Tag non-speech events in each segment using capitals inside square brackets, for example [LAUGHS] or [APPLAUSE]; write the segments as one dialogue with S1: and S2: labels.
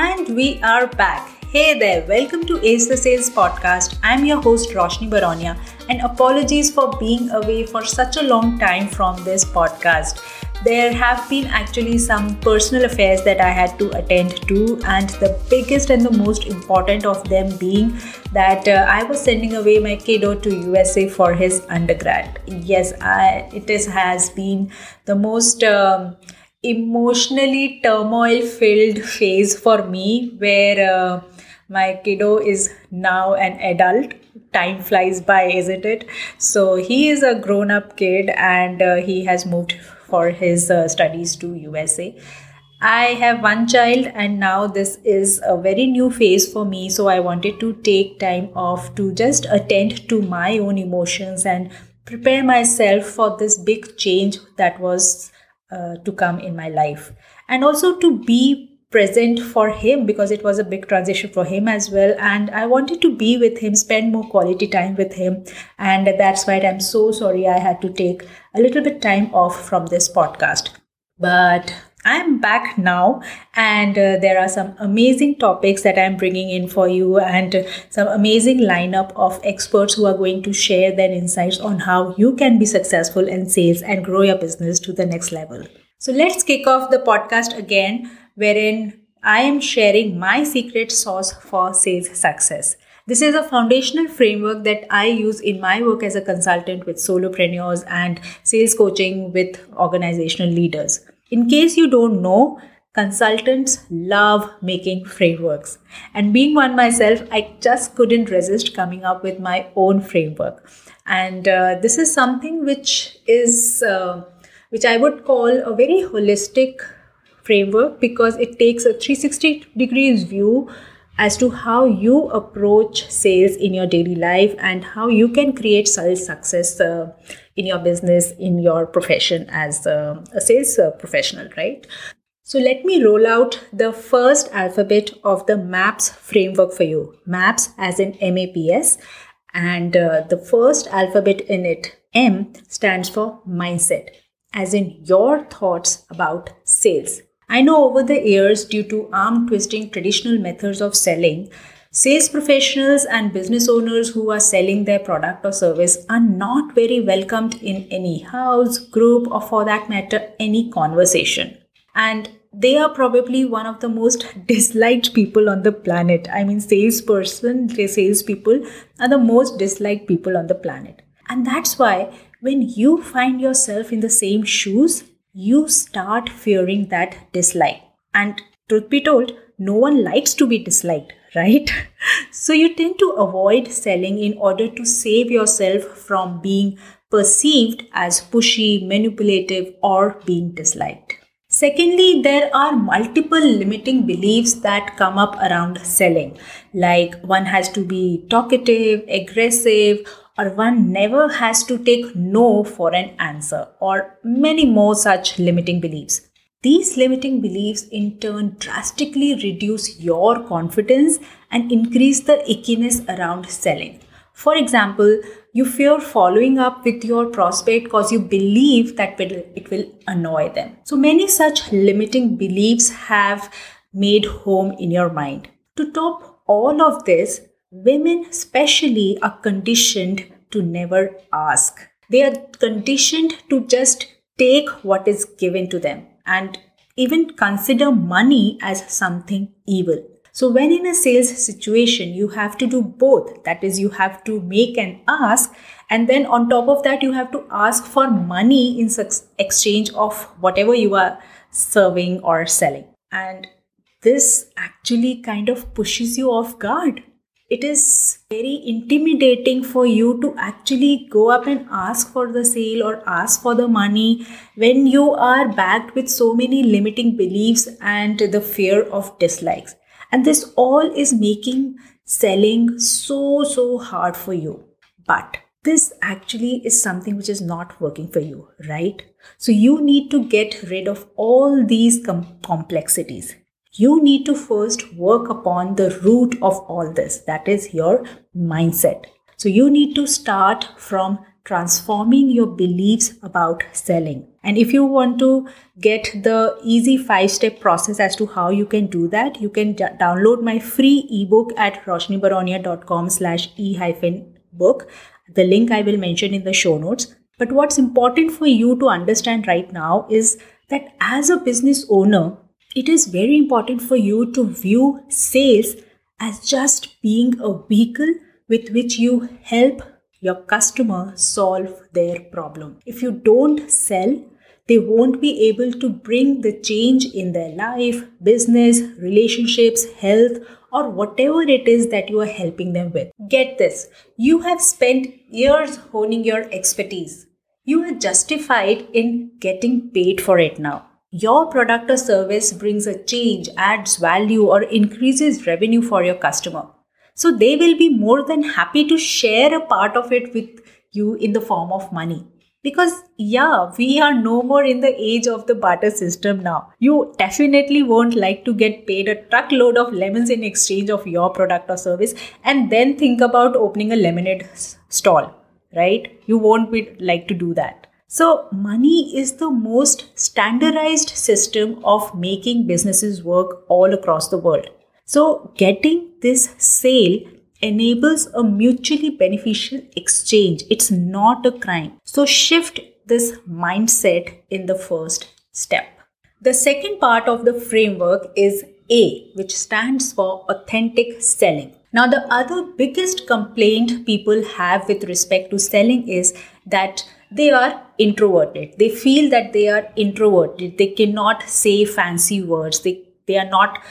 S1: And we are back. Hey there, welcome to Ace the Sales podcast. I'm your host Roshni Baronia, and apologies for being away for such a long time from this podcast. There have been actually some personal affairs that I had to attend to, and the biggest and the most important of them being that uh, I was sending away my kiddo to USA for his undergrad. Yes, I, it is, has been the most um, emotionally turmoil filled phase for me where uh, my kiddo is now an adult time flies by isn't it so he is a grown up kid and uh, he has moved for his uh, studies to USA. I have one child, and now this is a very new phase for me. So, I wanted to take time off to just attend to my own emotions and prepare myself for this big change that was uh, to come in my life, and also to be present for him because it was a big transition for him as well. And i wanted to be with him spend more quality time with him. And that's why i'm so sorry i had to take a little bit time off from this podcast. But I'm back now, and uh, there are some amazing topics that I'm bringing in for you, and uh, some amazing lineup of experts who are going to share their insights on how you can be successful in sales and grow your business to the next level. So, let's kick off the podcast again wherein I am sharing my secret sauce for sales success. This is a foundational framework that I use in my work as a consultant with solopreneurs and sales coaching with organizational leaders. In case you don't know, consultants love making frameworks. And being one myself, I just couldn't resist coming up with my own framework. And uh, this is something which is, uh, which I would call a very holistic framework because it takes a 360 degrees view as to how you approach sales in your daily life and how you can create sales success uh, in your business in your profession as a, a sales uh, professional right? So let me roll out the first alphabet of the maps framework for you. Maps as in maps and uh, the first alphabet in it m stands for mindset as in your thoughts about sales. I know over the years, due to arm twisting traditional methods of selling, sales professionals and business owners who are selling their product or service are not very welcomed in any house, group, or for that matter, any conversation. And they are probably one of the most [LAUGHS] disliked people on the planet. I mean, salesperson, salespeople are the most disliked people on the planet. And that's why when you find yourself in the same shoes, you start fearing that dislike. And truth be told, no one likes to be disliked, right? [LAUGHS] so you tend to avoid selling in order to save yourself from being perceived as pushy, manipulative, or being disliked. Secondly, there are multiple limiting beliefs that come up around selling, like one has to be talkative, aggressive, or one never has to take no for an answer, or many more such limiting beliefs. These limiting beliefs in turn drastically reduce your confidence and increase the ickiness around selling. For example, you fear following up with your prospect because you believe that it will annoy them. So many such limiting beliefs have made home in your mind. To top all of this, Women, especially, are conditioned to never ask. They are conditioned to just take what is given to them and even consider money as something evil. So, when in a sales situation, you have to do both. That is, you have to make and ask, and then on top of that, you have to ask for money in exchange of whatever you are serving or selling. And this actually kind of pushes you off guard it is very intimidating for you to actually go up and ask for the sale or ask for the money when you are backed with so many limiting beliefs and the fear of dislikes. And this all is making selling so, so hard for you. But this actually is something which is not working for you, right? So you need to get rid of all these com- complexities you need to first work upon the root of all this that is your mindset so you need to start from transforming your beliefs about selling And if you want to get the easy five step process as to how you can do that, you can d- download my free ebook at roshnibaronia.com slash e hyphen book. The link I will mention in the show notes. But what's important for you to understand right now is that as a business owner, it is very important for you to view sales as just being a vehicle with which you help your customer solve their problem. If you don't sell, they won't be able to bring the change in their life, business, relationships, health, or whatever it is that you are helping them with. Get this you have spent years honing your expertise. You are justified in getting paid for it now. Your product or service brings a change, adds value, or increases revenue for your customer. So they will be more than happy to share a part of it with you in the form of money. Because, yeah, we are no more in the age of the barter system now. You definitely won't like to get paid a truckload of lemons in exchange of your product or service and then think about opening a lemonade stall, right? You won't be like to do that. So, money is the most standardized system of making businesses work all across the world. So, getting this sale enables a mutually beneficial exchange. It's not a crime. So, shift this mindset in the first step. The second part of the framework is A, which stands for authentic selling. Now, the other biggest complaint people have with respect to selling is that they are introverted. They feel that they are introverted. They cannot say fancy words. They they are not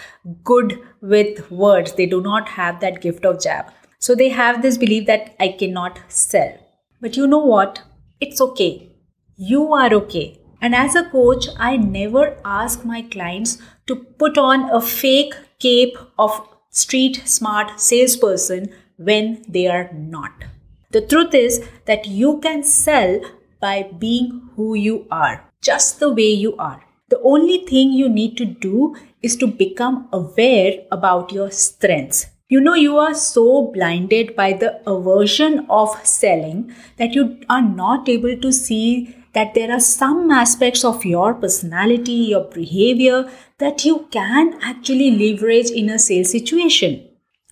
S1: good with words. They do not have that gift of jab. So they have this belief that i cannot sell. But you know what? It's okay. You are okay. And as a coach i never ask my clients to put on a fake cape of street smart salesperson when they are not the truth is that you can sell by being who you are just the way you are the only thing you need to do is to become aware about your strengths. You know, you are so blinded by the aversion of selling that you are not able to see that there are some aspects of your personality, your behavior that you can actually leverage in a sales situation.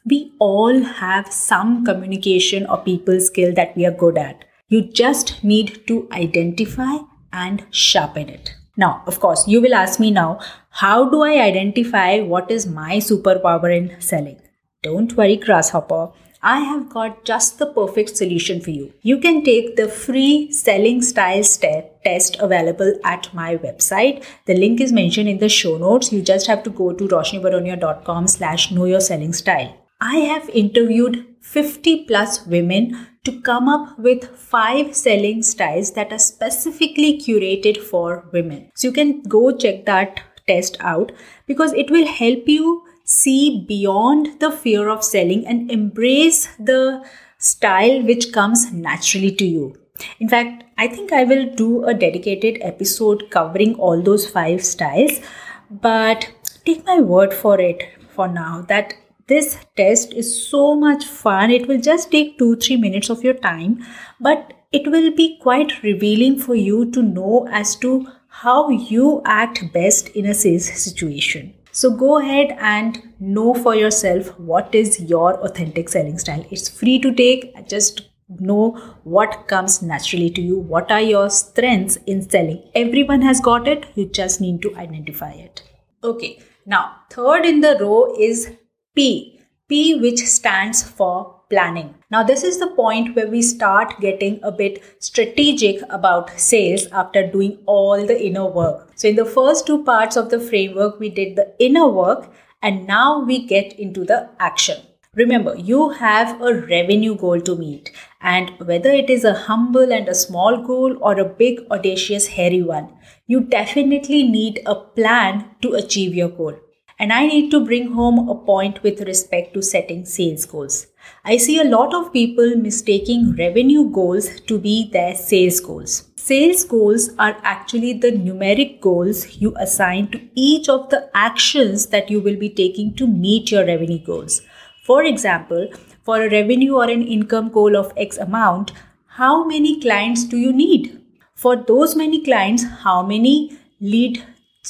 S1: We all have some communication or people skill that we are good at. You just need to identify and sharpen it. Now, of course, you will ask me now, how do I identify what is my superpower in selling? Don't worry, Grasshopper. I have got just the perfect solution for you. You can take the free selling styles te- test available at my website. The link is mentioned in the show notes. You just have to go to roshnibaronia.com slash know your selling style. I have interviewed 50 plus women to come up with five selling styles that are specifically curated for women. So you can go check that test out because it will help you see beyond the fear of selling and embrace the style which comes naturally to you. In fact, I think I will do a dedicated episode covering all those five styles, but take my word for it for now that this test is so much fun. It will just take 2 3 minutes of your time, but it will be quite revealing for you to know as to how you act best in a sales situation. So go ahead and know for yourself what is your authentic selling style. It's free to take. Just know what comes naturally to you. What are your strengths in selling? Everyone has got it. You just need to identify it. Okay. Now, third in the row is P. P which stands for planning. Now, this is the point where we start getting a bit strategic about sales after doing all the inner work. So, in the first two parts of the framework, we did the inner work and now we get into the action. Remember, you have a revenue goal to meet, and whether it is a humble and a small goal or a big, audacious, hairy one, you definitely need a plan to achieve your goal. And I need to bring home a point with respect to setting sales goals. I see a lot of people mistaking revenue goals to be their sales goals. Sales goals are actually the numeric goals you assign to each of the actions that you will be taking to meet your revenue goals. For example, for a revenue or an income goal of X amount, how many clients do you need? For those many clients, how many leads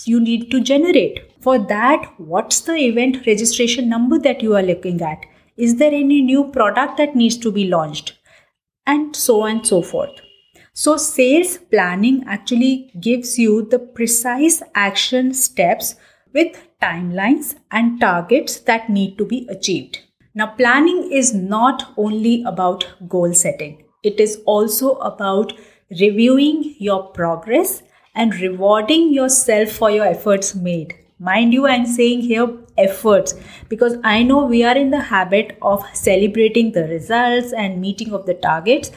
S1: you need to generate? For that, what's the event registration number that you are looking at? Is there any new product that needs to be launched? And so on and so forth. So, sales planning actually gives you the precise action steps with timelines and targets that need to be achieved. Now, planning is not only about goal setting, it is also about reviewing your progress and rewarding yourself for your efforts made. Mind you, I'm saying here efforts because I know we are in the habit of celebrating the results and meeting of the targets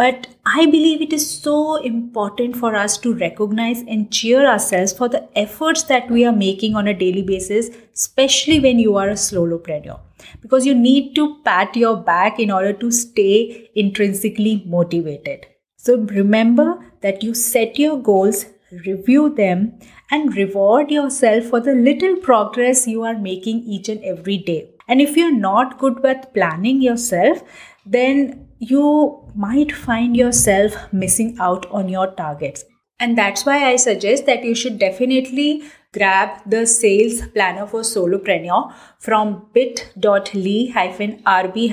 S1: but I believe it is so important for us to recognize and cheer ourselves for the efforts that we are making on a daily basis, especially when you are a solopreneur. Because you need to pat your back in order to stay intrinsically motivated. So remember that you set your goals, review them, and reward yourself for the little progress you are making each and every day. And if you're not good with planning yourself, then you might find yourself missing out on your targets. And that's why I suggest that you should definitely grab the sales planner for solopreneur from bit.ly rb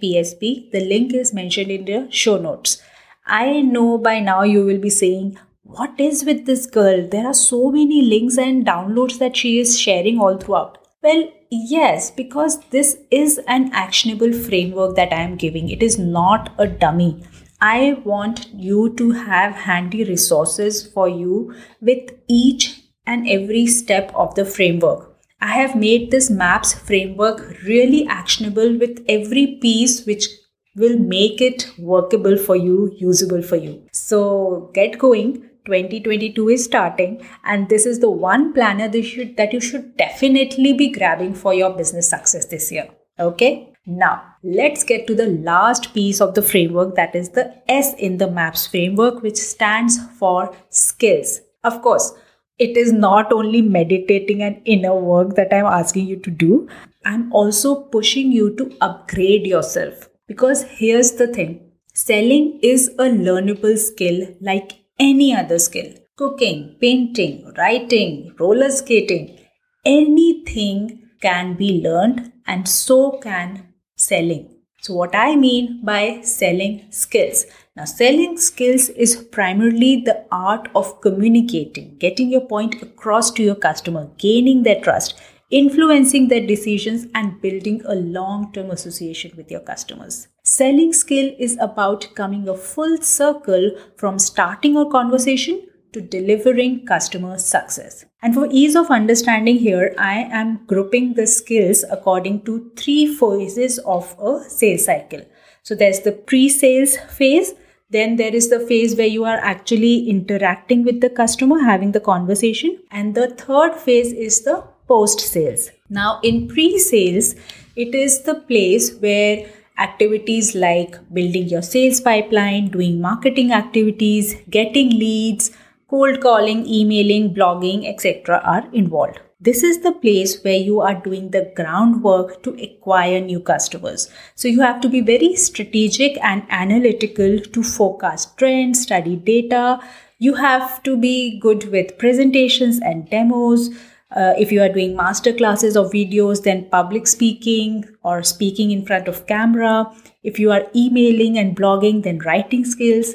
S1: psp. The link is mentioned in the show notes. I know by now you will be saying, What is with this girl? There are so many links and downloads that she is sharing all throughout. Well, yes, because this is an actionable framework that I am giving. It is not a dummy. I want you to have handy resources for you with each and every step of the framework. I have made this MAPS framework really actionable with every piece which will make it workable for you, usable for you. So get going 2022 is starting and this is the one planner that you should, that you should definitely be grabbing for your business success this year. Okay? Now let's get to the last piece of the framework that is the s in the maps framework which stands for skills. Of course it is not only meditating and inner work that i'm asking you to do i'm also pushing you to upgrade yourself. Because here's the thing selling is a learnable skill like any other skill cooking, painting, writing, roller skating, anything can be learned, and so can selling. So, what I mean by selling skills. Now, selling skills is primarily the art of communicating, getting your point across to your customer, gaining their trust, influencing their decisions, and building a long term association with your customers. Selling skill is about coming a full circle from starting a conversation to delivering customer success. And for ease of understanding here, I am grouping the skills according to three phases of a sales cycle. So there's the pre sales phase, then there is the phase where you are actually interacting with the customer, having the conversation. And the third phase is the post sales. Now, in pre sales, it is the place where activities like building your sales pipeline, doing marketing activities, getting leads, cold calling, emailing, blogging, etc. are involved. This is the place where you are doing the groundwork to acquire new customers. So you have to be very strategic and analytical to forecast trends, study data. You have to be good with presentations and demos uh, if you are doing master classes or videos, then public speaking or speaking in front of camera. If you are emailing and blogging, then writing skills.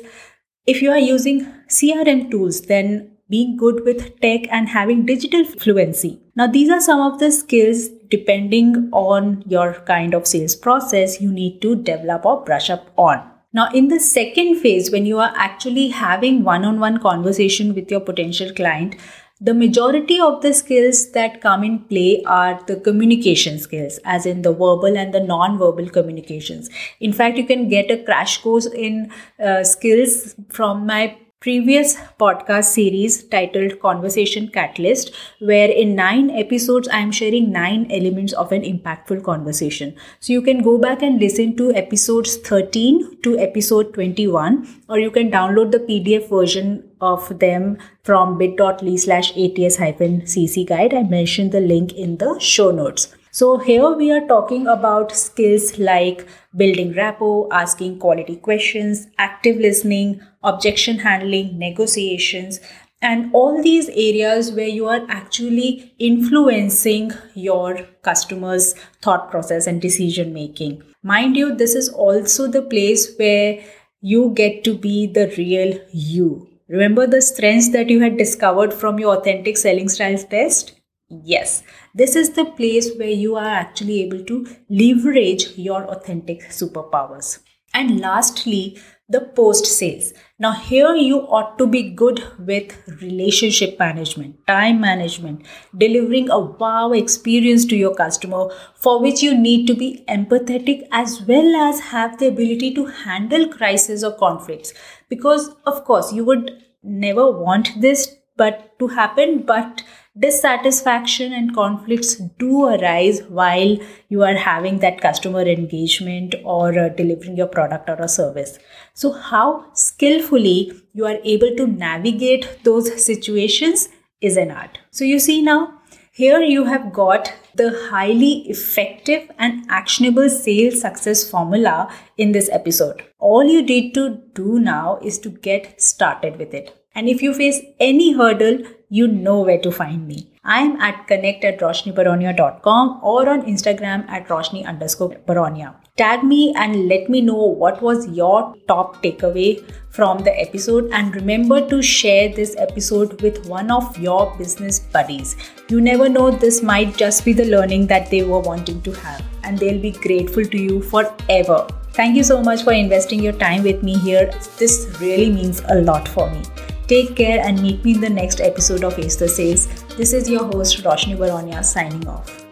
S1: If you are using CRM tools, then being good with tech and having digital fluency. Now, these are some of the skills depending on your kind of sales process you need to develop or brush up on. Now, in the second phase, when you are actually having one on one conversation with your potential client, the majority of the skills that come in play are the communication skills, as in the verbal and the non verbal communications. In fact, you can get a crash course in uh, skills from my previous podcast series titled Conversation Catalyst, where in nine episodes I am sharing nine elements of an impactful conversation. So you can go back and listen to episodes 13 to episode 21, or you can download the PDF version of them from bit.ly slash ats hyphen cc guide. I mentioned the link in the show notes. So, here we are talking about skills like building rapport, asking quality questions, active listening, objection handling, negotiations, and all these areas where you are actually influencing your customers' thought process and decision making. Mind you, this is also the place where you get to be the real you. Remember the strengths that you had discovered from your authentic selling styles test? Yes, this is the place where you are actually able to leverage your authentic superpowers. And lastly, the post sales. Now, here you ought to be good with relationship management, time management, delivering a wow experience to your customer, for which you need to be empathetic as well as have the ability to handle crises or conflicts. Because, of course, you would never want this but to happen but dissatisfaction and conflicts do arise while you are having that customer engagement or uh, delivering your product or a service so how skillfully you are able to navigate those situations is an art so you see now here you have got the highly effective and actionable sales success formula in this episode. All you need to do now is to get started with it. And if you face any hurdle, you know where to find me. I'm at connect at roshnibaronia.com or on Instagram at roshni underscore baronia. Tag me and let me know what was your top takeaway from the episode. And remember to share this episode with one of your business buddies. You never know, this might just be the learning that they were wanting to have, and they'll be grateful to you forever. Thank you so much for investing your time with me here. This really means a lot for me. Take care and meet me in the next episode of Ace the Sales. This is your host Roshni Baronia signing off.